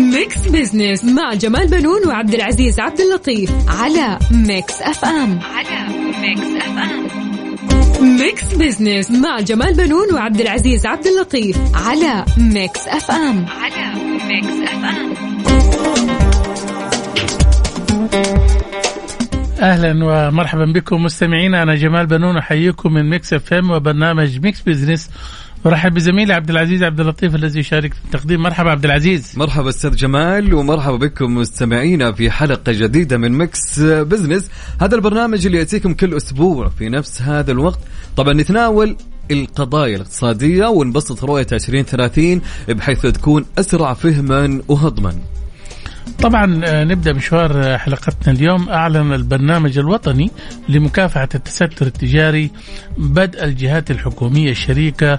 Mix Business مع جمال بنون وعبد العزيز عبد اللطيف على Mix FM. على Mix FM. Mix Business مع جمال بنون وعبد العزيز عبد اللطيف على Mix FM. على Mix FM. أهلا ومرحبا بكم مستمعينا. أنا جمال بنون أحييكم من Mix FM وبرنامج Mix Business وأرحب بزميلي عبد العزيز عبد اللطيف الذي يشارك في التقديم. مرحبا عبد العزيز. مرحبا أستاذ جمال ومرحبا بكم مستمعينا في حلقة جديدة من Mix Business. هذا البرنامج اللي يأتيكم كل أسبوع في نفس هذا الوقت. طبعا نتناول القضايا الاقتصادية ونبسط رؤية 2030 بحيث تكون أسرع فهما وهضما. طبعا آه، نبدأ مشوار آه، حلقتنا اليوم. أعلن البرنامج الوطني لمكافحة التستر التجاري بدء الجهات الحكومية الشريكة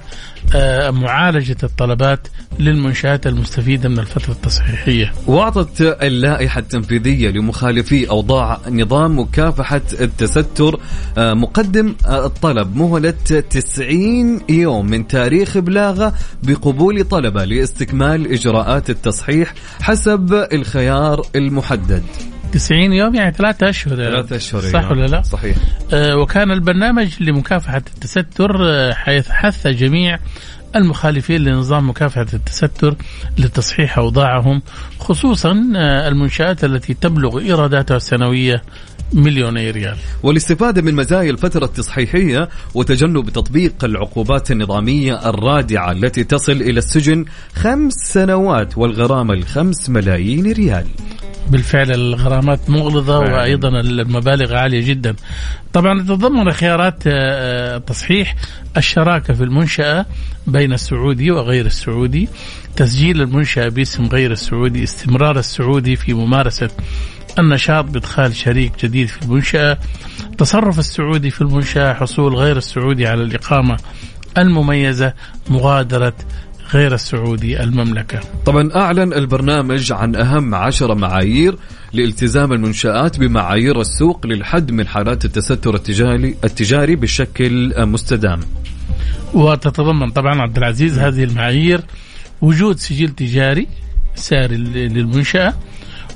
آه، معالجة الطلبات للمنشآت المستفيدة من الفترة التصحيحية. وأعطت اللائحة التنفيذية لمخالفي أوضاع نظام مكافحة التستر آه، مقدم آه، الطلب مهلة 90 يوم من تاريخ إبلاغه بقبول طلبة لاستكمال إجراءات التصحيح حسب الخيار المحدد 90 يوم يعني ثلاثة أشهر ثلاثة أشهر صح أيوة. ولا لا؟ صحيح آه، وكان البرنامج لمكافحة التستر آه، حيث حث جميع المخالفين لنظام مكافحة التستر لتصحيح أوضاعهم خصوصا آه، المنشآت التي تبلغ إيراداتها السنوية مليوني ريال. والاستفادة من مزايا الفترة التصحيحية وتجنب تطبيق العقوبات النظامية الرادعة التي تصل إلى السجن خمس سنوات والغرامة الخمس ملايين ريال. بالفعل الغرامات مغلظة. وأيضا المبالغ عالية جدا. طبعا تتضمن خيارات آه، آه، تصحيح الشراكة في المنشأة بين السعودي وغير السعودي تسجيل المنشأة باسم غير السعودي استمرار السعودي في ممارسة النشاط بإدخال شريك جديد في المنشأة تصرف السعودي في المنشأة حصول غير السعودي على الإقامة المميزة مغادرة غير السعودي المملكة. طبعا أعلن البرنامج عن أهم عشر معايير لالتزام المنشآت بمعايير السوق للحد من حالات التستر التجاري التجاري بشكل مستدام. وتتضمن طبعا عبد العزيز هذه المعايير وجود سجل تجاري ساري للمنشأة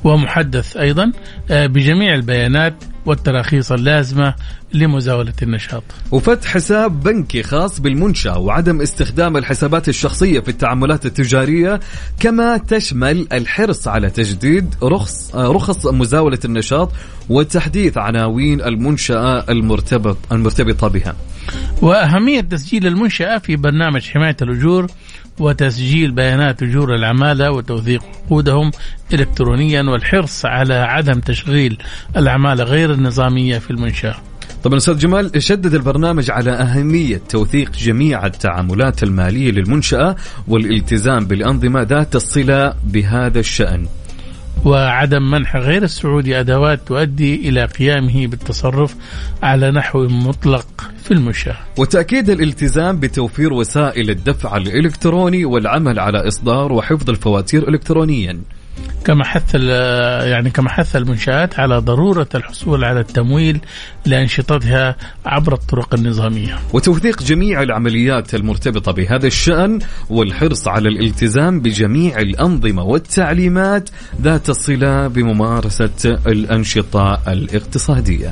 ومحدث أيضا آه، بجميع البيانات والتراخيص اللازمة لمزاولة النشاط. وفتح حساب بنكي خاص بالمنشأة وعدم استخدام الحسابات الشخصية في التعاملات التجارية كما تشمل الحرص على تجديد رخص آه، رخص مزاولة النشاط وتحديث عناوين المنشأة المرتبط المرتبطة بها. وأهمية تسجيل المنشأة في برنامج حماية الأجور وتسجيل بيانات أجور العمالة وتوثيق عقودهم إلكترونيا والحرص على عدم تشغيل العمالة غير النظامية في المنشأة طبعا أستاذ جمال شدد البرنامج على أهمية توثيق جميع التعاملات المالية للمنشأة والالتزام بالأنظمة ذات الصلة بهذا الشأن. وعدم منح غير السعودي أدوات تؤدي إلى قيامه بالتصرف على نحو مطلق في المنشأة وتأكيد الالتزام بتوفير وسائل الدفع الإلكتروني والعمل على إصدار وحفظ الفواتير الكترونيا. كما حث يعني كما حث المنشآت على ضرورة الحصول على التمويل لأنشطتها عبر الطرق النظامية وتوثيق جميع العمليات المرتبطة بهذا الشأن والحرص على الالتزام بجميع الأنظمة والتعليمات ذات الصلة بممارسة الأنشطة الاقتصادية.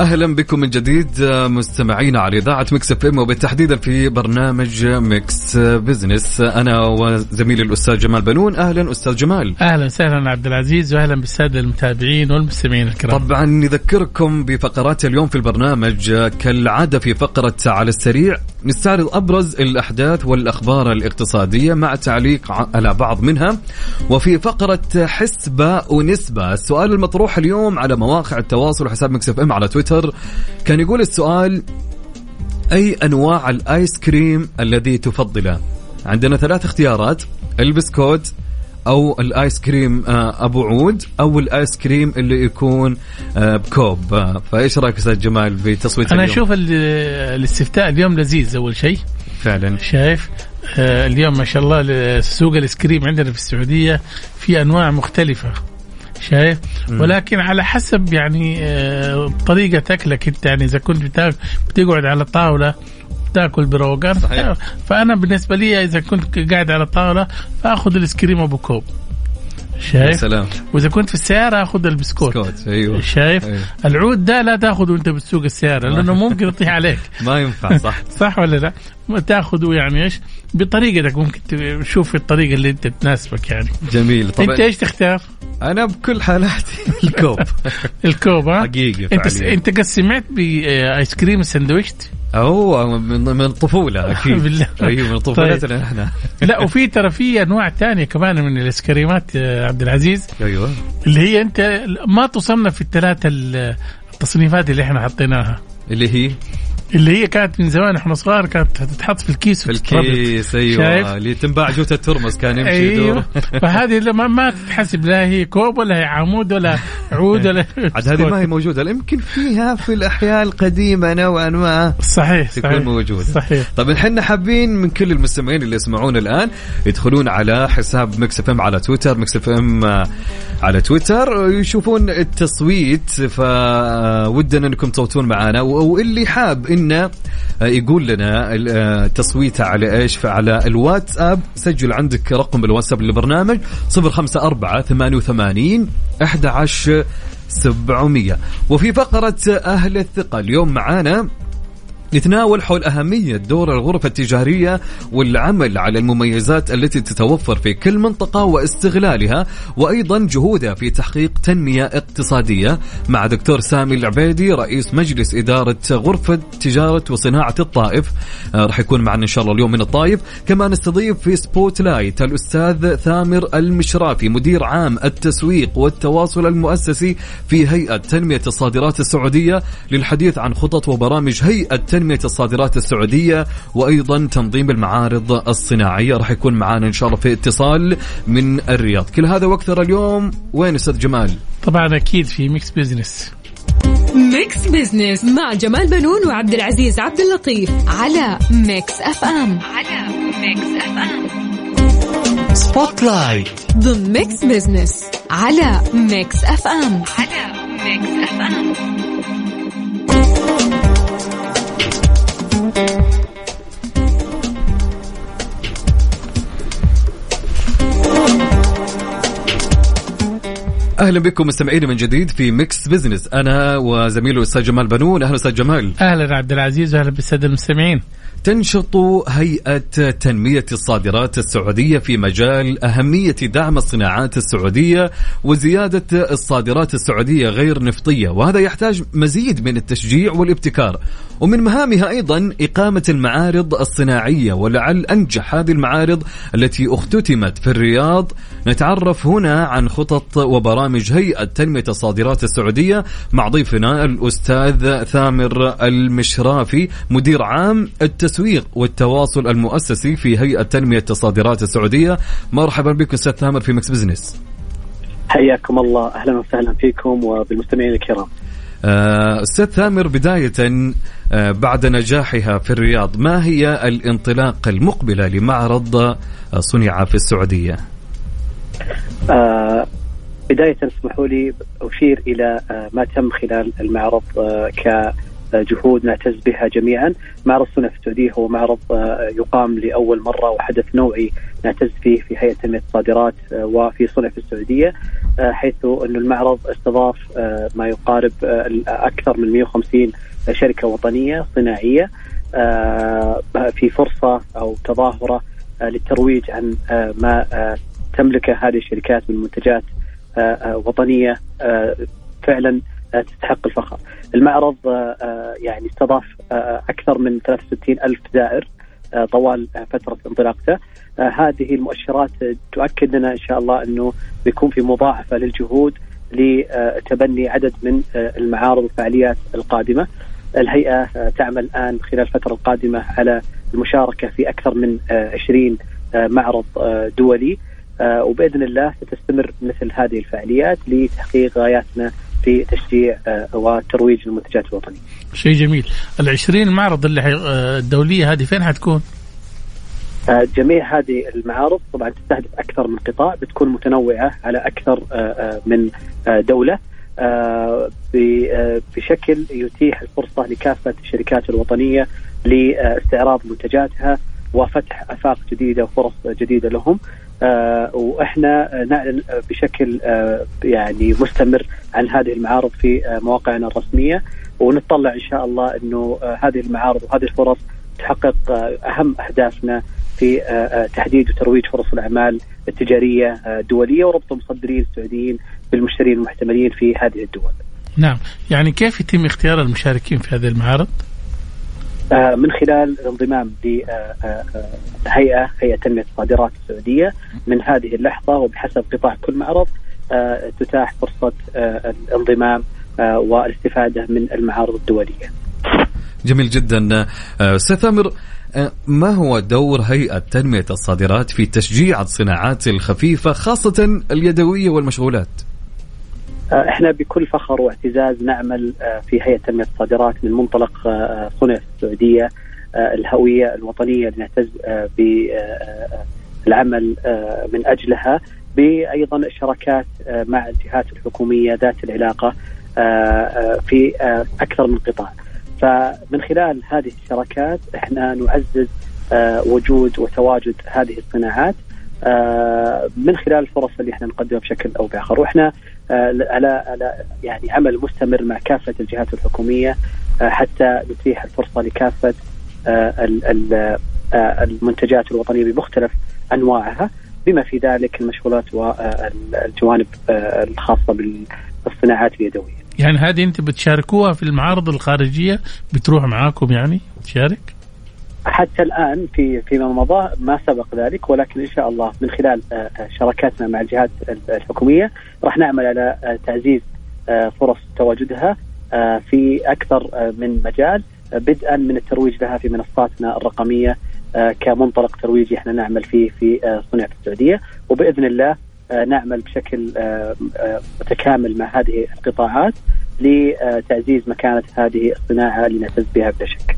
أهلا بكم من جديد آه، مستمعينا على إذاعة Mix FM وبالتحديد في برنامج Mix Business. أنا وزميلي الأستاذ جمال بنون. أهلا أستاذ جمال. أهلا وسهلا عبد العزيز وأهلا بالسادة المتابعين والمستمعين الكرام. طبعا نذكركم بفقرات اليوم في البرنامج آه، كالعادة في فقرة على السريع نستعرض أبرز الأحداث والأخبار الاقتصادية مع تعليق على بعض منها. وفي فقرة حسبة ونسبة السؤال المطروح اليوم على مواقع التواصل وحساب Mix FM على تويتر. كان يقول السؤال أي أنواع الآيس كريم الذي تفضله؟ عندنا ثلاث اختيارات البسكوت أو الآيس كريم آه، أبو عود أو الآيس كريم اللي يكون آه، بكوب. آه، فإيش رأيك أستاذ جمال في تصويت أنا أشوف الاستفتاء اليوم لذيذ أول شيء. فعلا. شايف؟ اليوم ما شاء الله سوق الآيس كريم عندنا في السعودية في أنواع مختلفة. شايف ولكن على حسب يعني طريقه اكلك انت يعني إذا كنت بتقعد على طاولة تاكل بروقان. فأنا بالنسبة لي إذا كنت قاعد على الطاوله فآخذ الايس كريم أبو كوب شايف؟ سلام وإذا كنت في السيارة آخذ البسكوت بسكوت أيوه شايف؟ أيوه. العود ده لا تاخذه وأنت بتسوق السيارة لأنه ممكن يطيح عليك ما ينفع صح صح ولا لا؟ تاخذه يعني إيش؟ بطريقتك ممكن تشوف الطريقة اللي أنت تناسبك يعني. جميل. طبعا. أنت إيش تختار؟ أنا بكل حالاتي الكوب. الكوب ها؟ حقيقي أنت أنت قد سمعت بآيس كريم السندويشت؟ أوه من من الطفوله أكيد. بالله أيوه من طفولتنا طيب. إحنا. لا وفي ترى في أنواع ثانية كمان من الإسكريمات عبد العزيز. أيوه. اللي هي أنت ما تصنف في الثلاثه التصنيفات اللي إحنا حطيناها. اللي هي؟ اللي هي كانت من زمان إحنا صغار كانت تتحط في الكيس في الكيس أيوه. اللي تنباع جوته الترمس كان يمشي أيوة. يدور فهذه ما, ما تتحسب لا هي كوب ولا هي عمود ولا عود ولا عاد هذه ما هي موجودة يمكن فيها في الأحياء القديمة نوعا ما. صحيح تكون صحيح موجودة. صحيح. طيب إحنا حابين من كل المستمعين اللي يسمعونا الآن يدخلون على حساب Mix FM على تويتر Mix FM على تويتر يشوفون التصويت فودنا إنكم تصوتون معنا واللي حاب انه يقول لنا آه، تصويته على إيش؟ على الواتساب. سجل عندك رقم الواتساب للبرنامج 054 88 11 700 وفي فقرة أهل الثقة اليوم معانا نتناول حول أهمية دور الغرفة التجارية والعمل على المميزات التي تتوفر في كل منطقة واستغلالها وأيضا جهودها في تحقيق تنمية اقتصادية. مع دكتور سامي العبيدي رئيس مجلس إدارة غرفة تجارة وصناعة الطائف. آه، راح يكون معنا إن شاء الله اليوم من الطائف. كما نستضيف في Spotlight الأستاذ ثامر المشرافي مدير عام التسويق والتواصل المؤسسي في هيئة تنمية الصادرات السعودية للحديث عن خطط وبرامج هيئة تنمية الصادرات السعودية وأيضا تنظيم المعارض الصناعية. راح يكون معنا إن شاء الله في اتصال من الرياض. كل هذا وأكثر اليوم وين أستاذ جمال؟ طبعا أكيد في Mix Business Mix Business مع جمال بنون وعبد العزيز عبد اللطيف على Mix FM على Mix F M Spotlight ضمن Mix Business على Mix FM على Mix FM أهلا بكم مستمعين من جديد في Mix Business أنا وزميلي الأستاذ جمال بنون. أهلا أستاذ جمال. أهلا عبد العزيز واهلا بالسادة المستمعين. تنشط هيئة تنمية الصادرات السعودية في مجال أهمية دعم الصناعات السعودية وزيادة الصادرات السعودية غير نفطية وهذا يحتاج مزيد من التشجيع والابتكار. ومن مهامها أيضا إقامة المعارض الصناعية ولعل أنجح هذه المعارض التي اختتمت في الرياض. نتعرف هنا عن خطط وبرامج هيئة تنمية الصادرات السعودية مع ضيفنا الأستاذ ثامر المشرافي مدير عام التسويق والتواصل المؤسسي في هيئة تنمية الصادرات السعودية. مرحبا بكم أستاذ ثامر في Mix Business. حياكم الله. أهلا وسهلا فيكم وبالمستمعين الكرام. أستاذ ثامر بداية آه، بعد نجاحها في الرياض ما هي الانطلاقه المقبلة لمعرض آه، صنع في السعودية؟ بداية اسمحوا لي أشير إلى ما تم خلال المعرض ك جهود نعتز بها جميعا معرض صنع في السعودية هو معرض يقام لأول مرة وحدث نوعي نعتز فيه في هيئة تنمية الصادرات وفي صنع في السعودية حيث أن المعرض استضاف ما يقارب أكثر من 150 شركة وطنية صناعية في فرصة أو تظاهرة للترويج عن ما تملكه هذه الشركات من منتجات وطنية فعلا تستحق الفخر. المعرض يعني استضاف أكثر من 63 ألف زائر طوال فترة انطلاقته. هذه المؤشرات تؤكد لنا إن شاء الله إنه بيكون في مضاعفة للجهود لتبني عدد من المعارض والفعاليات القادمة. الهيئة تعمل الآن خلال الفترة القادمة على المشاركة في أكثر من 20 معرض دولي وبإذن الله ستستمر مثل هذه الفعاليات لتحقيق غاياتنا في تشجيع وترويج المنتجات الوطنية. شيء جميل، ال 20 معرض اللي الدولية هذه فين حتكون؟ جميع هذه المعارض طبعا تستهدف أكثر من قطاع بتكون متنوعة على أكثر من دولة بشكل يتيح الفرصة لكافة الشركات الوطنية لاستعراض منتجاتها وفتح آفاق جديدة وفرص جديدة لهم آه وإحنا نعلن بشكل آه يعني مستمر عن هذه المعارض في آه مواقعنا الرسمية ونتطلع إن شاء الله إنه هذه المعارض وهذه الفرص تحقق أهم أهدافنا في تحديد وترويج فرص الأعمال التجارية الدولية وربط المصدرين السعوديين بالمشترين المحتملين في هذه الدول. نعم، يعني كيف يتم اختيار المشاركين في هذه المعارض؟ من خلال الانضمام لهيئه هيئة تنمية الصادرات السعودية من هذه اللحظة وبحسب قطاع كل معرض تتاح فرصة الانضمام والاستفادة من المعارض الدولية. جميل جدا أستاذ ثامر ما هو دور هيئة تنمية الصادرات في تشجيع الصناعات الخفيفة خاصة اليدوية والمشغولات؟ إحنا بكل فخر واعتزاز نعمل في هيئة تنمية الصادرات من منطلق صنع في السعوديه الهوية الوطنية اللي نعتز بالعمل من أجلها بايضا الشراكات مع الجهات الحكومية ذات العلاقة في أكثر من قطاع. فمن خلال هذه الشراكات إحنا نعزز وجود وتواجد هذه الصناعات من خلال الفرص اللي إحنا نقدمها بشكل أو بآخر وإحنا على على يعني عمل مستمر مع كافة الجهات الحكومية حتى نتيح الفرصة لكافة المنتجات الوطنية بمختلف أنواعها بما في ذلك المشغولات والجوانب الخاصة بالصناعات اليدوية. يعني هذه أنت بتشاركوها في المعارض الخارجية بتروح معاكم يعني تشارك؟ حتى الآن في فيما مضى ما سبق ذلك ولكن إن شاء الله من خلال شراكاتنا مع الجهات الحكومية راح نعمل على تعزيز فرص تواجدها في أكثر من مجال بدءا من الترويج لها في منصاتنا الرقمية كمنطلق ترويجي إحنا نعمل فيه في صنع في السعودية وبإذن الله نعمل بشكل متكامل مع هذه القطاعات لتعزيز مكانة هذه الصناعة اللي نعتز بها بلا شك.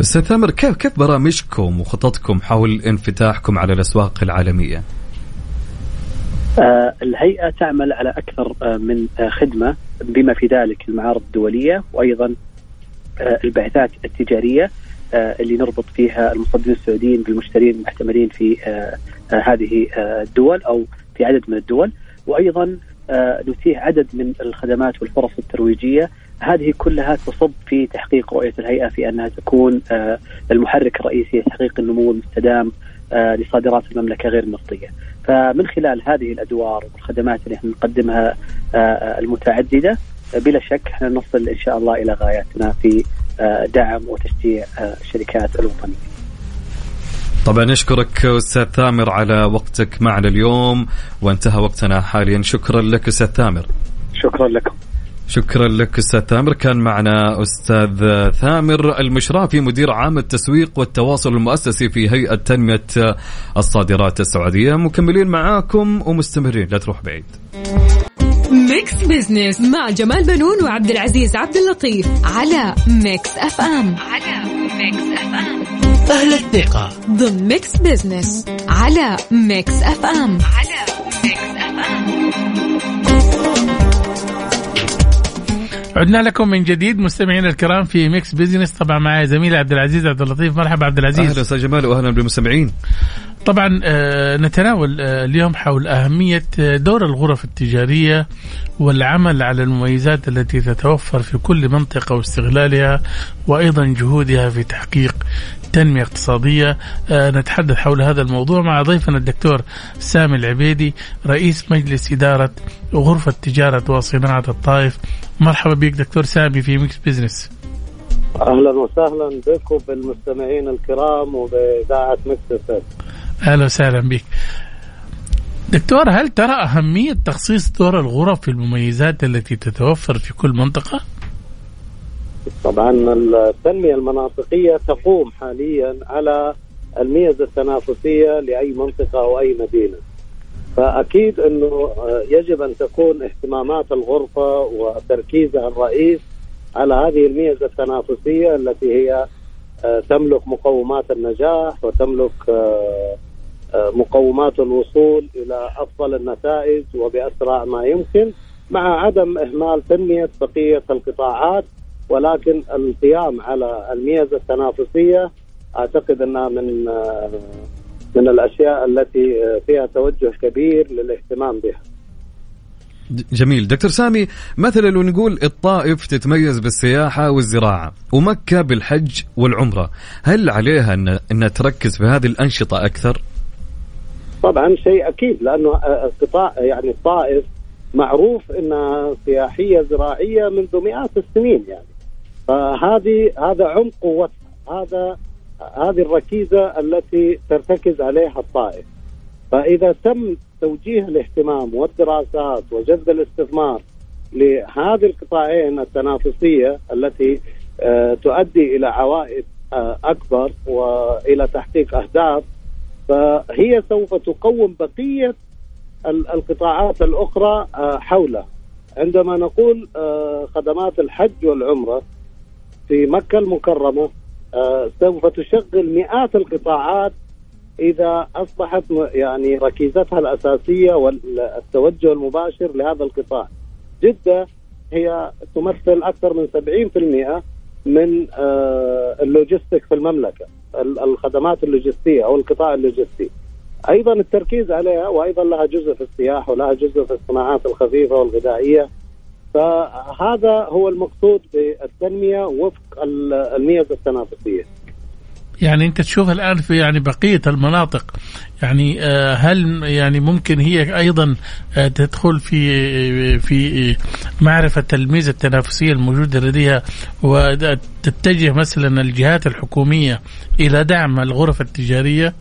أستاذ ثامر كيف كيف برامجكم وخططكم حول انفتاحكم على الأسواق العالمية؟ آه الهيئة تعمل على أكثر آه من آه خدمة بما في ذلك المعارض الدولية وأيضا البعثات التجارية اللي نربط فيها المصدرين السعوديين بالمشترين المحتملين في هذه الدول أو في عدد من الدول وأيضا نتيح عدد من الخدمات والفرص الترويجية هذه كلها تصب في تحقيق رؤية الهيئة في أنها تكون المحرك الرئيسي لتحقيق النمو المستدام لصادرات المملكة غير النفطية فمن خلال هذه الأدوار والخدمات اللي إحنا نقدمها المتعددة بلا شك إحنا نصل إن شاء الله إلى غاياتنا في دعم وتشجيع الشركات الوطنية. طبعا نشكرك أستاذ ثامر على وقتك معنا اليوم وانتهى وقتنا حاليا. شكرا لك أستاذ ثامر. شكرا لكم. شكرا لك أستاذ ثامر كان معنا أستاذ ثامر المشرافي مدير عام التسويق والتواصل المؤسسي في هيئة تنمية الصادرات السعودية. مكملين معاكم ومستمرين. لا تروح بعيد. Mix Business مع جمال بنون وعبد العزيز عبد اللطيف على Mix FM. على Mix FM. أهل الثقة. ضمن Mix Business على Mix FM. على Mix FM. عدنا لكم من جديد مستمعينا الكرام في Mix Business طبعا معي زميلي عبد العزيز عبد اللطيف. مرحبا عبد العزيز. أهلا أستاذ جمال واهلا بالمستمعين. طبعا آه نتناول آه اليوم حول أهمية دور الغرف التجارية والعمل على المميزات التي تتوفر في كل منطقة واستغلالها وأيضا جهودها في تحقيق تنمية اقتصادية. آه نتحدث حول هذا الموضوع مع ضيفنا الدكتور سامي العبيدي رئيس مجلس إدارة غرفة تجارة وصناعة الطائف. مرحبا بك دكتور سامي في Mix Business أهلا وسهلا بك وبالمستمعين الكرام وبإذاعة Mix أهلا وسهلا بك. دكتور هل ترى أهمية تخصيص دور الغرف في المميزات التي تتوفر في كل منطقة؟ طبعا التنمية المناطقية تقوم حاليا على الميزة التنافسية لأي منطقة أو أي مدينة. فأكيد أنه يجب أن تكون اهتمامات الغرفة وتركيزها الرئيس على هذه الميزة التنافسية التي هي آه، تملك مقومات النجاح وتملك آه، آه، مقومات الوصول إلى أفضل النتائج وبأسرع ما يمكن مع عدم إهمال تنمية بقية القطاعات ولكن القيام على الميزة التنافسية أعتقد أنها من من الأشياء التي فيها توجه كبير للاهتمام بها. جميل دكتور سامي مثلا لو نقول الطائف تتميز بالسياحة والزراعة ومكة بالحج والعمرة هل عليها أن, أن تركز في هذه الأنشطة أكثر؟ طبعا شيء أكيد لأنه القطاع يعني الطائف معروف إنها سياحية زراعية منذ مئات السنين يعني فهذه هذا عمق قوتها هذا هذه الركيزة التي ترتكز عليها الطائف. فإذا تم توجيه الاهتمام والدراسات وجذب الاستثمار لهذه القطاعين التنافسية التي آه، تؤدي إلى عوائد آه، أكبر وإلى تحقيق أهداف فهي سوف تقوم بقية القطاعات الأخرى آه، حولها عندما نقول خدمات الحج والعمرة في مكة المكرمة آه، سوف تشغل مئات القطاعات إذا أصبحت يعني ركيزتها الأساسية والتوجه المباشر لهذا القطاع. جدة هي تمثل أكثر من 70% من ال logistic في المملكة. الخدمات اللوجستية أو القطاع اللوجستي أيضا التركيز عليها وأيضا لها جزء في السياحه ولها جزء في الصناعات الخفيفة والغذائية فهذا هو المقصود بالتنمية وفق الميزه التنافسية. يعني انت تشوف الآن في يعني بقية المناطق يعني آه، هل يعني ممكن هي أيضا آه، تدخل في في معرفة الميزه التنافسية الموجوده لديها وتتجه مثلا الجهات الحكومية إلى دعم الغرف التجارية؟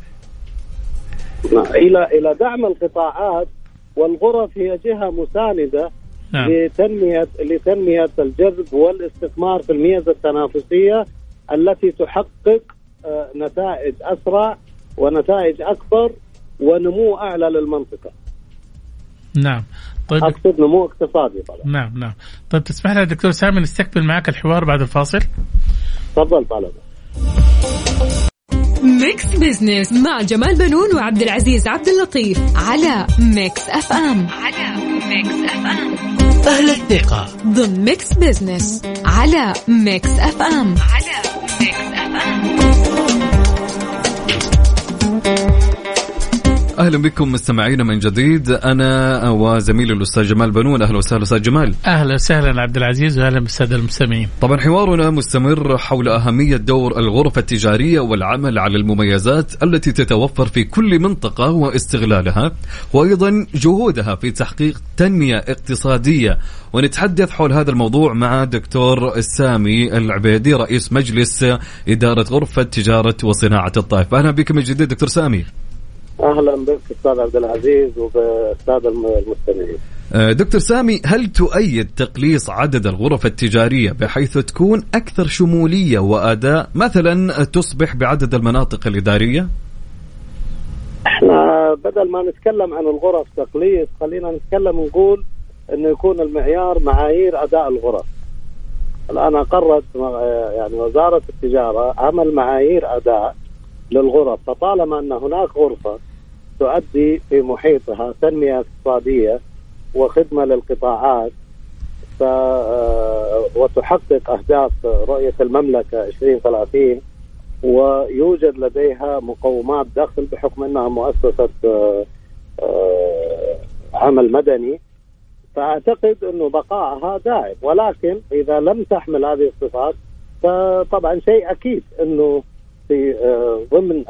إلى إلى دعم القطاعات والغرف هي جهة مساندة نعم. لتنميه لتنمية الجذب والاستثمار في الميزة التنافسية التي تحقق آه، نتائج أسرع ونتائج أكبر ونمو أعلى للمنطقة. نعم طيب أقصد نمو اقتصادي طبعا. نعم نعم طيب تسمح لي دكتور سامي نستكمل معك الحوار بعد الفاصل؟ تفضل طالب Mix Business مع جمال بنون وعبد العزيز عبد اللطيف على Mix FM على Mix FM أهل الثقة. ضمن Mix Business على Mix FM على Mix FM أهلا بكم مستمعينا من جديد. أنا وزميلي الأستاذ جمال بنون. أهلا وسهلا أستاذ جمال. أهلا وسهلا عبد العزيز وأهلا بالساده المستمعين. طبعا حوارنا مستمر حول أهمية دور الغرف التجارية والعمل على المميزات التي تتوفر في كل منطقة واستغلالها وأيضا جهودها في تحقيق تنمية اقتصادية. ونتحدث حول هذا الموضوع مع دكتور سامي العبيدي رئيس مجلس إدارة غرفة تجارة وصناعة الطائف. أهلا بك من جديد دكتور سامي. أهلا بك أستاذ عبد العزيز وبالساده المستمعين. أه، دكتور سامي هل تؤيد تقليص عدد الغرف التجارية بحيث تكون أكثر شمولية واداء مثلا تصبح بعدد المناطق الإدارية؟ إحنا بدل ما نتكلم عن الغرف تقليص خلينا نتكلم نقول إنه يكون المعيار معايير أداء الغرف. الآن أقرت يعني وزارة التجارة عمل معايير أداء للغرف فطالما أن هناك غرفة تؤدي في محيطها تنمية اقتصادية وخدمة للقطاعات ف آه، وتحقق أهداف رؤية المملكة 2030 ويوجد لديها مقومات دخل بحكم أنها مؤسسة آه، آه، عمل مدني. فأعتقد أنه بقائها دائم ولكن إذا لم تحمل هذه الصفات فطبعا شيء أكيد أنه في آه، ضمن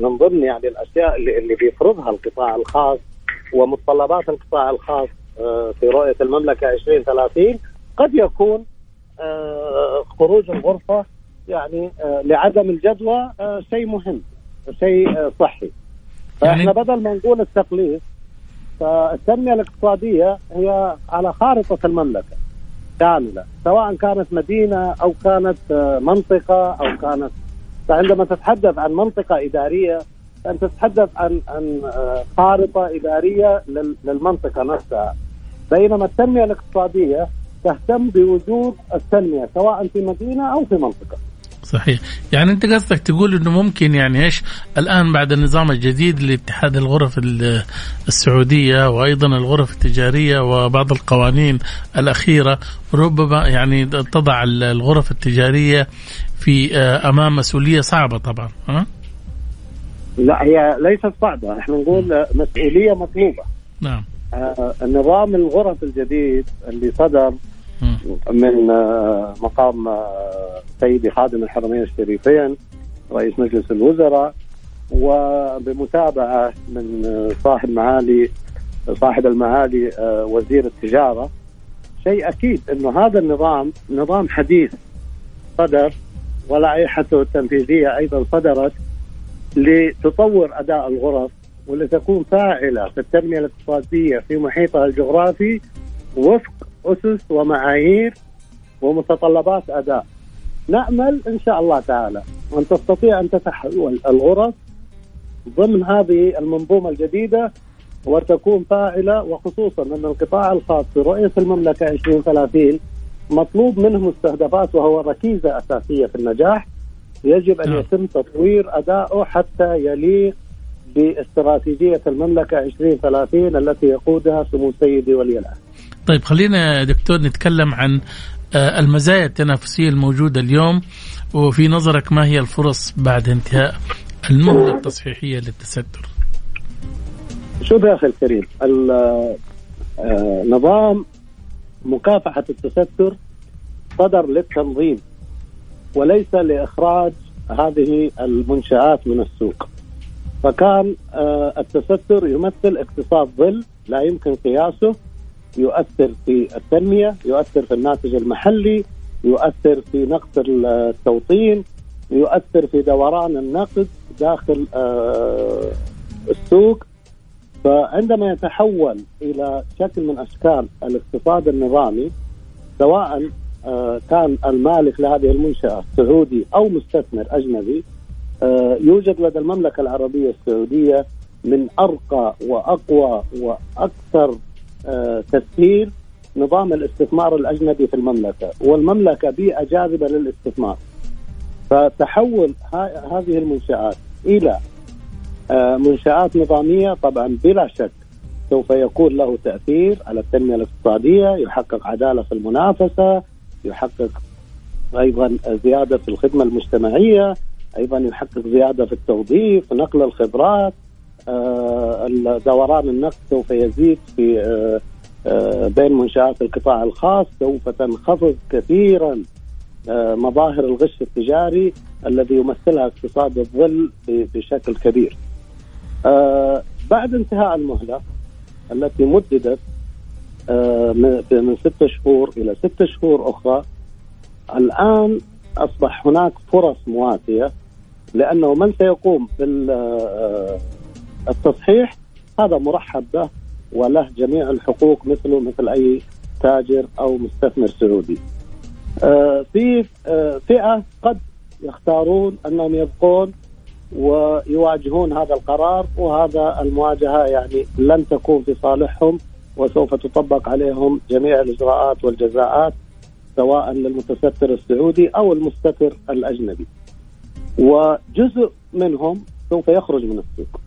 من ضمن يعني الأشياء اللي اللي بيفرضها القطاع الخاص ومتطلبات القطاع الخاص آه، في رؤية المملكة 2030 قد يكون آه، خروج الغرفة يعني لعدم الجدوى شيء مهم شيء صحي. فإحنا يعني بدل ما نقول التقليص فالتنمية الاقتصادية هي على خارطة المملكة كاملة سواء كانت مدينة أو كانت منطقة أو كانت فعندما تتحدث عن منطقة إدارية فانت تتحدث عن عن خارطة إدارية للمنطقة نفسها بينما التنمية الاقتصادية تهتم بوجود التنمية سواء في مدينة أو في منطقة. صحيح. يعني أنت قصدك تقول إنه ممكن يعني إيش؟ الآن بعد النظام الجديد لاتحاد الغرف السعودية وأيضا الغرف التجارية وبعض القوانين الأخيرة ربما يعني تضع الغرف التجارية في آه، أمام مسؤولية صعبة طبعا ها؟ لا هي ليست صعبة. إحنا نقول مسؤولية مطلوبة. نعم. آه نظام الغرف الجديد اللي صدر من آه مقام آه سيدي خادم الحرمين الشريفين رئيس مجلس الوزراء وبمتابعة من صاحب معالي صاحب المعالي آه، وزير التجارة. شيء أكيد إنه هذا النظام نظام حديث صدر ولائحته التنفيذية أيضا صدرت لتطور أداء الغرف ولتكون فاعلة في التنمية الاقتصادية في محيطها الجغرافي وفق أسس ومعايير ومتطلبات أداء. نأمل إن شاء الله تعالى أن تستطيع أن تتحول الغرف ضمن هذه المنظومة الجديدة وتكون فاعلة وخصوصا أن القطاع الخاص في رؤيه المملكة 2030 مطلوب منه مستهدفات وهو ركيزة أساسية في النجاح يجب أن نعم. يتم تطوير ادائه حتى يليق باستراتيجية المملكة 2030 التي يقودها سمو سيدي ولي العهد. طيب خلينا دكتور نتكلم عن آه، المزايا التنافسية الموجودة اليوم وفي نظرك ما هي الفرص بعد انتهاء المهله التصحيحية للتستر؟ شوف يا أخي الكريم آه، نظام مكافحة التستر صدر للتنظيم وليس لإخراج هذه المنشآت من السوق. فكان آه، التستر يمثل اقتصاد ظل لا يمكن قياسه يؤثر في التنمية، يؤثر في الناتج المحلي، يؤثر في نقص التوطين، يؤثر في دوران النقد داخل آه، السوق. فعندما يتحول إلى شكل من أشكال الاقتصاد النظامي سواء آه، كان المالك لهذه المنشأة سعودي أو مستثمر أجنبي آه، يوجد لدى المملكة العربية السعودية من أرقى وأقوى وأكثر تسهيل نظام الاستثمار الأجنبي في المملكة، والمملكة بيئة جاذبة للاستثمار. فتحول هذه المنشآت إلى آه، منشآت نظامية طبعا بلا شك سوف يكون له تأثير على التنمية الاقتصادية، يحقق عدالة في المنافسة، يحقق أيضا زيادة في الخدمة المجتمعية، أيضا يحقق زيادة في التوظيف نقل الخبرات آه، دوران النقد سوف يزيد في آه، آه، بين منشآت القطاع الخاص سوف تنخفض كثيرا مظاهر الغش التجاري الذي يمثلها اقتصاد الظل بشكل كبير. بعد انتهاء المهلة التي مددت من ست شهور إلى ست شهور أخرى الآن أصبح هناك فرص مواتية لأنه من سيقوم بالتصحيح هذا مرحب به وله جميع الحقوق مثله مثل أي تاجر أو مستثمر سعودي. آه، في آه، فئة قد يختارون أنهم يبقون ويواجهون هذا القرار وهذا المواجهة يعني لن تكون في صالحهم وسوف تطبق عليهم جميع الإجراءات والجزاءات سواء للمتستر السعودي أو المستتر الأجنبي. وجزء منهم سوف يخرج من السوق.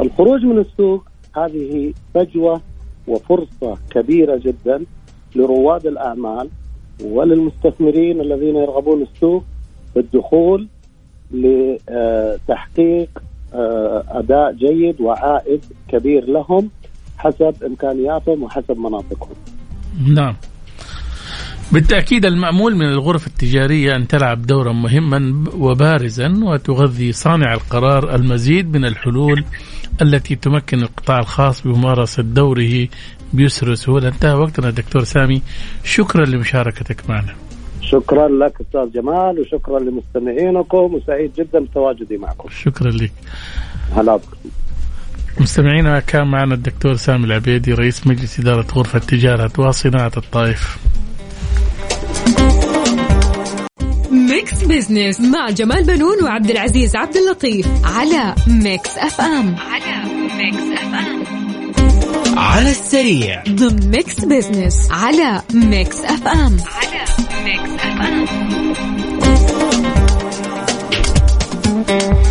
الخروج من السوق هذه فجوة وفرصة كبيرة جدا لرواد الأعمال وللمستثمرين الذين يرغبون السوق بالدخول لتحقيق آه، أداء جيد وعائد كبير لهم حسب إمكانياتهم وحسب مناطقهم. نعم. بالتأكيد المأمول من الغرف التجارية أن تلعب دورا مهما وبارزا وتغذي صانع القرار المزيد من الحلول التي تمكن القطاع الخاص بممارسة دوره بيسر وسهوله انتهى وقتنا دكتور سامي. شكرا لمشاركتك معنا. شكرا لك أستاذ جمال وشكرا لمستمعينكم وسعيد جدا بتواجدي معكم. شكرا لك. هلا بكم. مستمعينا كان معنا الدكتور سامي العبيدي رئيس مجلس إدارة غرفة تجارة وصناعة الطائف. Mix Business مع جمال بنون وعبد العزيز عبد اللطيف على Mix FM. على Mix FM. على السريع. ضمن Mix Business على Mix FM. على Mix FM.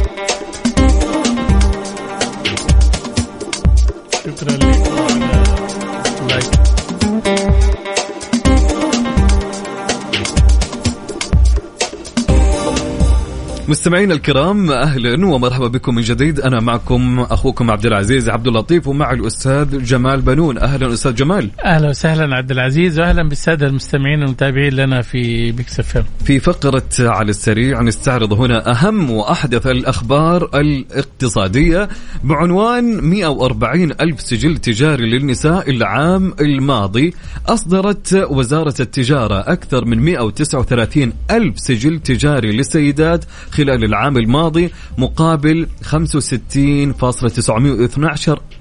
مستمعينا الكرام أهلا ومرحبا بكم من جديد. أنا معكم أخوكم عبد العزيز عبد اللطيف ومع الأستاذ جمال بنون. أهلا أستاذ جمال. أهلا وسهلا عبد العزيز واهلا بالسادة المستمعين المتابعين لنا في بيكس في فقرة على السريع نستعرض هنا أهم وأحدث الأخبار الاقتصادية بعنوان 140 ألف سجل تجاري للنساء العام الماضي. أصدرت وزارة التجارة أكثر من 139 ألف سجل تجاري للسيدات خلال العام الماضي مقابل 65.912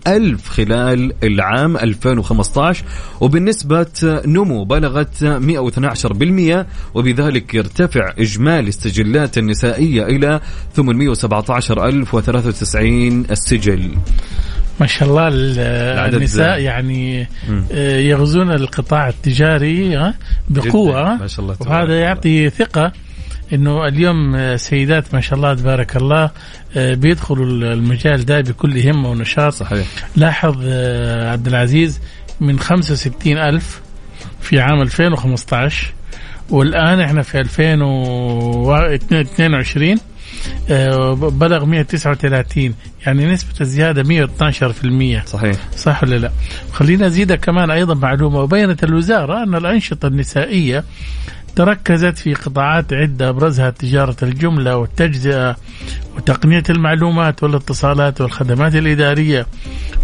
ألف خلال العام 2015 وبالنسبة نمو بلغت 112% وبذلك يرتفع إجمالي السجلات النسائية إلى 817093 السجل ما شاء الله النساء. يعني آه، يغزون القطاع التجاري آه، بقوة جداً. ما شاء الله تبارك وهذا. يعطي ثقة إنه اليوم آه، سيدات ما شاء الله تبارك الله آه، بيدخلوا المجال ده بكل همة ونشاط. صحيح. لاحظ آه، عبد العزيز من 65 ألف في عام 2015 والآن إحنا في 2022 آه، بلغ 139 يعني نسبة الزيادة 112% صحيح. صح ولا لا؟ خلينا أزيدك كمان أيضا معلومة وبينت الوزارة أن الأنشطة النسائية تركزت في قطاعات عدة أبرزها تجارة الجملة والتجزئة وتقنية المعلومات والاتصالات والخدمات الإدارية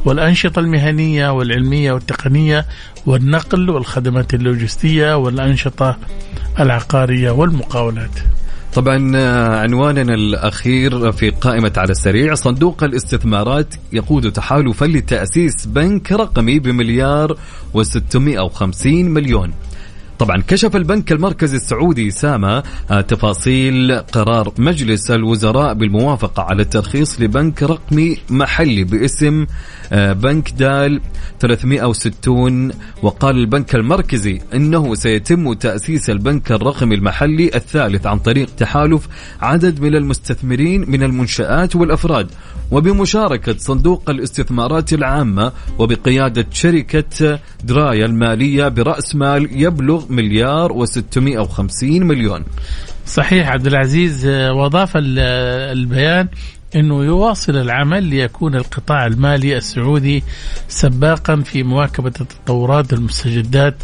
والأنشطة المهنية والعلمية والتقنية والنقل والخدمات اللوجستية والأنشطة العقارية والمقاولات. طبعا آه، عنواننا الأخير في قائمة على السريع صندوق الاستثمارات يقود تحالفا لتأسيس بنك رقمي بمليار و650 مليون. طبعا كشف البنك المركزي السعودي ساما آه، تفاصيل قرار مجلس الوزراء بالموافقة على الترخيص لبنك رقمي محلي باسم آه، بنك دال 360 وقال البنك المركزي إنه سيتم تأسيس البنك الرقمي المحلي الثالث عن طريق تحالف عدد من المستثمرين من المنشآت والأفراد. وبمشاركة صندوق الاستثمارات العامة وبقيادة شركة دراية المالية برأس مال يبلغ مليار و650 مليون. صحيح عبد العزيز وأضاف ال- البيان إنه يواصل العمل ليكون القطاع المالي السعودي سباقا في مواكبة التطورات والمستجدات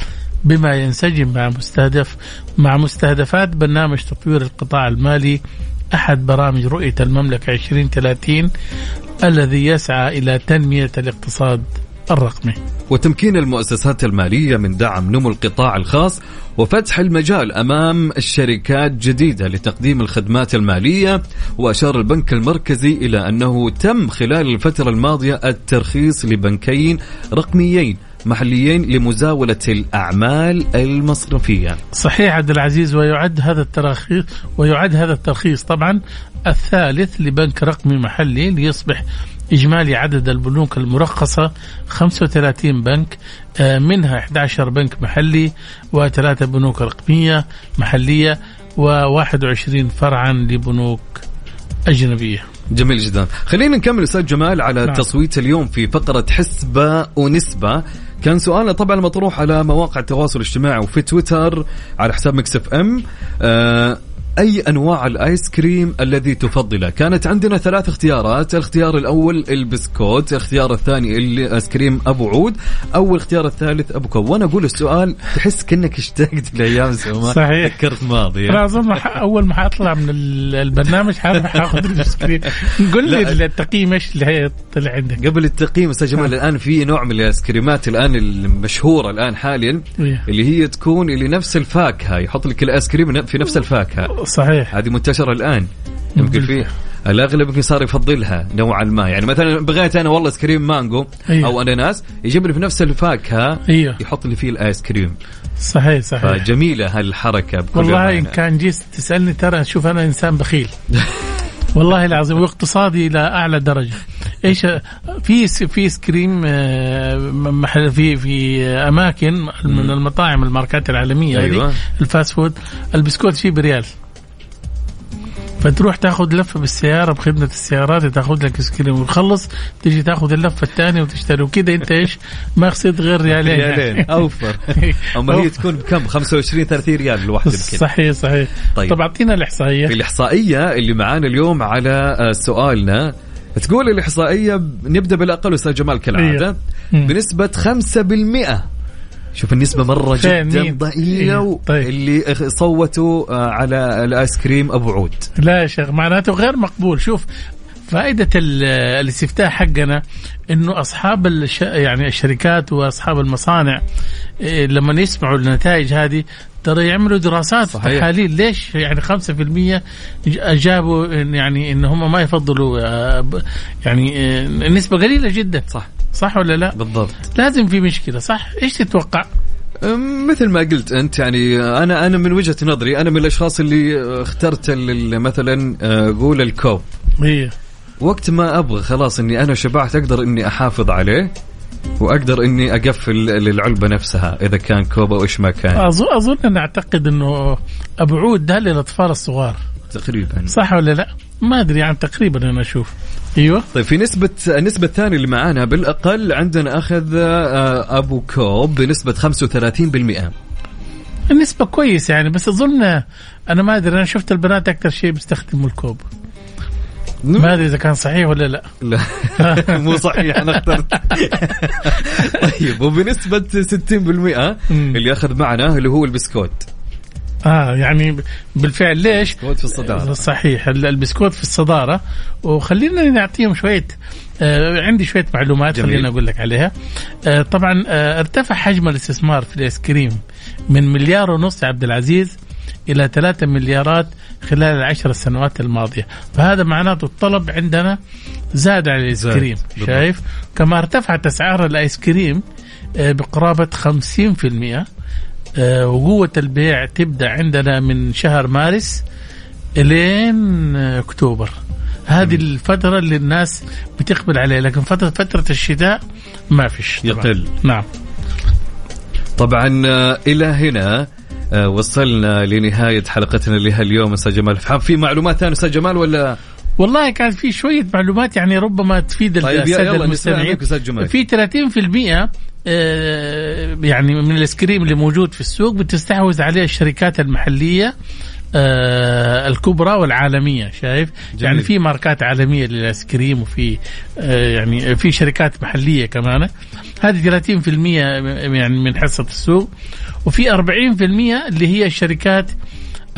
بما ينسجم مع مستهدف مع مستهدفات برنامج تطوير القطاع المالي أحد برامج رؤية المملكة 2030 الذي يسعى إلى تنمية الاقتصاد الرقمي. وتمكين المؤسسات المالية من دعم نمو القطاع الخاص وفتح المجال أمام الشركات جديدة لتقديم الخدمات المالية وأشار البنك المركزي إلى أنه تم خلال الفترة الماضية الترخيص لبنكين رقميين محليين لمزاولة الأعمال المصرفية. صحيح عبد العزيز ويعد هذا التراخيص ويعد هذا الترخيص طبعا الثالث لبنك رقمي محلي ليصبح إجمالي عدد البنوك المرخصة 35 بنك آه، منها 11 بنك محلي وثلاثة بنوك رقمية محلية و21 فرعا لبنوك أجنبية. جميل جدا. خلينا نكمل أستاذ جمال على نعم. تصويت اليوم في فقرة حسبة ونسبة. كان سؤالنا طبعا مطروح على مواقع التواصل الاجتماعي وفي تويتر على حساب Mix FM. آه أي أنواع الايس كريم الذي تفضله؟ كانت عندنا ثلاث اختيارات الاختيار الأول البسكوت الاختيار الثاني الايس كريم أبو عود أو الاختيار الثالث أبو كون وأنا أقول السؤال تحس كأنك اشتقت لأيام زمان صحيح. فكرت ماضي. أنا أظن ح- أول ما حأطلع من ال- البرنامج حأخذ الايس كريم قل. لي التقييم إيش اللي هي طلع عندك؟ قبل التقييم أستاذ جمال الآن في نوع من الايس كريمات الآن المشهورة الآن حاليا. اللي هي تكون اللي نفس الفاكهة يحط لك الايس كريم في نفس الفاكهة. صحيح. هذه منتشرة الآن. يمكن في الأغلب يمكن صار يفضلها نوعا ما. يعني مثلا بغيت أنا والله آيس كريم مانجو أيوه. أو أناناس يجيب لي في نفس الفاكهة أيوه. يحط لي فيه الآيس كريم. صحيح صحيح. فجميلة هالحركة بكل والله. إن كان جيت تسألني ترى شوف أنا إنسان بخيل. والله العظيم واقتصادي إلى أعلى درجة. إيش في آيس كريم آه، محل في في أماكن من المطاعم الماركات العالمية أيوة. أيوة. ال fast food البسكوت فيه بريال. فتروح تاخذ لفة بالسيارة بخدمة السيارات تاخذ لك سكريم وتخلص تيجي تاخذ اللفة الثانية وتشتري. وكذا انت إيش؟ ما خسرت غير ريالين. ريالين. أوفر. اما هي تكون بكم؟ 25 30 ريال الواحده بكذا صحيح صحيح. طيب. طب أعطينا الإحصائية. في الإحصائية اللي معانا اليوم على آه، سؤالنا. تقول الإحصائية نبدأ بالأقل أستاذ جمال كالعادة. إيه. مم. بنسبة 5% شوف النسبة مرة؟ جدا؟ ضئيلة إيه. طيب. اللي صوتوا آه، على الآيس كريم أبو عود لا يا شيخ معناته غير مقبول شوف فائدة ال- الاستفتاء حقنا إنه أصحاب الش... يعني الشركات وأصحاب المصانع إيه، لما يسمعوا النتائج هذه ترى يعملوا دراسات صحيح. وتحاليل ليش يعني 5% ج- أجابوا يعني إن هم ما يفضلوا آه، يعني آه، النسبة قليلة جدا صح صح ولا لا؟ بالضبط لازم في مشكلة صح؟ إيش تتوقع؟ مثل ما قلت أنت يعني أنا أنا من وجهة نظري أنا من الأشخاص اللي اخترت ال- ال- مثلا آه، قول الكوب هي وقت ما أبغى خلاص إني أنا شبعت أقدر إني أحافظ عليه وأقدر إني أقفل للعلبه نفسها إذا كان كوب أو إيش ما كان اظن أظن أنا أعتقد إنه ابو عود ده للأطفال الصغار تقريبا صح ولا لا؟ ما أدري يعني تقريبا أنا أشوف أيوه. طيب في نسبة النسبة الثانية اللي معانا بالأقل عندنا أخذ آه، أبو كوب بنسبة 35% النسبة كويس يعني بس أظن أنا ما أدري أنا شفت البنات أكثر شيء بيستخدموا الكوب. ما أدري إذا كان صحيح ولا لا. لا مو صحيح أنا اخترت. طيب وبنسبة 60% اللي أخذ معنا اللي هو البسكوت. آه يعني بالفعل ليش؟ البسكوت في الصدارة صحيح ال- البسكوت في الصدارة وخلينا نعطيهم شوية آه عندي شوية معلومات جميل. خلينا أقول لك عليها آه طبعا آه ارتفع حجم الاستثمار في الآيس كريم من مليار ونص عبد العزيز إلى ثلاثة مليارات خلال العشر سنوات الماضية فهذا معناته الطلب عندنا زاد على الآيس زاد. كريم. شايف كما ارتفعت أسعار الآيس كريم آه بقرابة 50% آه، وقوة البيع تبدأ عندنا من شهر مارس إلين آه، أكتوبر. هذه الفترة اللي الناس بتقبل عليها لكن فترة فترة الشتاء ما فيش. طبعاً. يقل. نعم. طبعا آه، إلى هنا آه، وصلنا لنهاية حلقتنا لها اليوم أستاذ جمال. في معلومات ثانية أستاذ جمال ولا والله كان في شوية معلومات يعني ربما تفيد طيب، نستمع المستمعين. في 30% آه، يعني من الايس كريم اللي موجود في السوق بتستحوذ عليه الشركات المحلية آه الكبرى والعالمية شايف جميل. يعني في ماركات عالمية للايس كريم وفي آه يعني في شركات محلية كمان هذه 30% يعني من حصة السوق وفي 40% اللي هي الشركات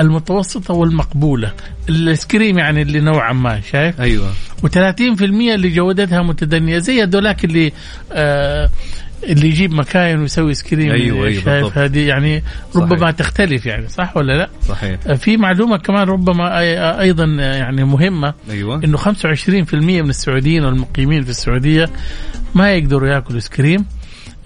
المتوسطة والمقبولة. الايس كريم يعني اللي نوعا ما شايف؟ أيوة. و30% اللي جودتها متدنية زي هذولاك اللي آه اللي يجيب مكاين ويسوي سكريم أيوة، أيوة، بالضبط. شايف هذه يعني ربما تختلف يعني صح ولا لا؟ صحيح. آه، في معلومة كمان ربما أيضا يعني مهمة أيوة. إنه 25% من السعوديين والمقيمين في السعودية ما يقدروا ياكلوا سكريم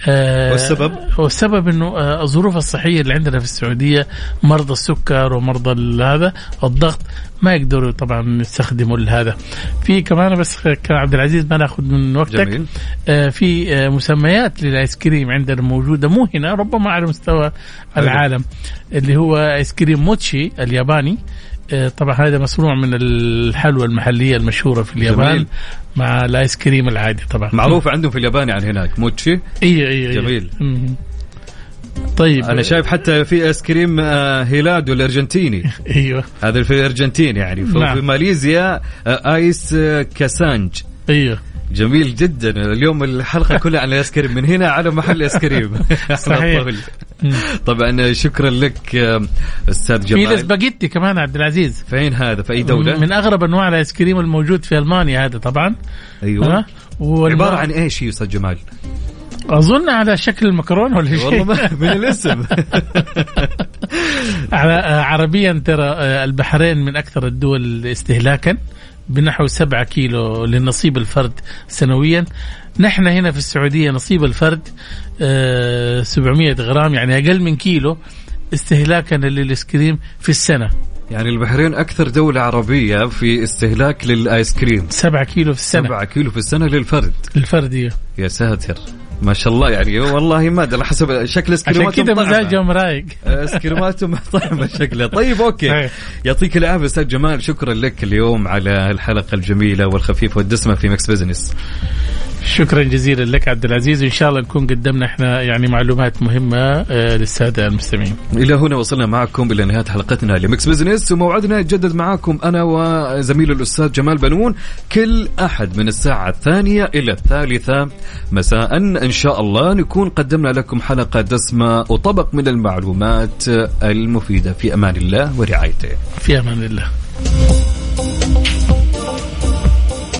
آه، والسبب؟ والسبب إنه آه، الظروف الصحية اللي عندنا في السعودية مرضى السكر ومرضى هذا الضغط ما يقدروا طبعا يستخدموا هذا في كمان بس كان عبد العزيز ما ناخذ من وقتك جميل آه، في آه، مسميات للآيس كريم عندنا موجودة مو هنا ربما على مستوى حلو. العالم اللي هو آيس كريم موتشي الياباني طبعا هذا مصنوع من الحلوى المحلية المشهورة في اليابان جميل. مع الآيس كريم العادي طبعا. معروف عندهم في اليابان يعني هناك موتشي اي اي جميل. مم. طيب. أنا شايف حتى في آيس كريم آه، هيلادو الارجنتيني أيوه. هذا في الارجنتين يعني. في, نعم. في ماليزيا آه، آيس آه، كاسانج. أيوه. جميل جدا. اليوم الحلقة كلها عن الآيس كريم. من هنا على محل آيس كريم. صحيح. طبعا شكرا لك أستاذ في جمال الاسباجيتي كمان عبد العزيز. فين هذا؟ في أي دولة؟ من أغرب أنواع الآيس كريم الموجود في ألمانيا هذا طبعا. أيوه؟ والم- عبارة عن إيش يا أستاذ جمال؟ أظن على شكل المكرونة ولا شيء. والله من الاسم. آه، عربيا ترى آه، البحرين من أكثر الدول استهلاكا. بنحو 7 كيلو لنصيب الفرد سنويا. نحن هنا في السعودية نصيب الفرد آه، 700 غرام يعني أقل من كيلو استهلاكا للآيس كريم في السنة. يعني البحرين أكثر دولة عربية في استهلاك للآيس كريم. 7 كيلو في السنة. 7 كيلو في السنة للفرد. للفرد يا ساتر. ما شاء الله يعني والله ما أدري على حسب شكل عشان اسكريماتهم كذا طعمة. مزاجهم رايق اسكريماتهم طعمه شكله طيب أوكي صحيح. يعطيك العافية أستاذ جمال شكرا لك اليوم على الحلقة الجميلة والخفيفة والدسمة في مكس بزنس شكرا جزيلا لك عبد العزيز. وان شاء الله نكون قدمنا إحنا يعني معلومات مهمة آه، للسادة المستمعين. إلى هنا وصلنا معكم إلى نهاية حلقتنا لمكس بزنس. وموعدنا يتجدد معكم أنا وزميل الأستاذ جمال بنون كل أحد من الساعة الثانية إلى الثالثة مساء. إن شاء الله نكون قدمنا لكم حلقة دسمة وطبق من المعلومات المفيدة. في أمان الله ورعايته. في أمان الله.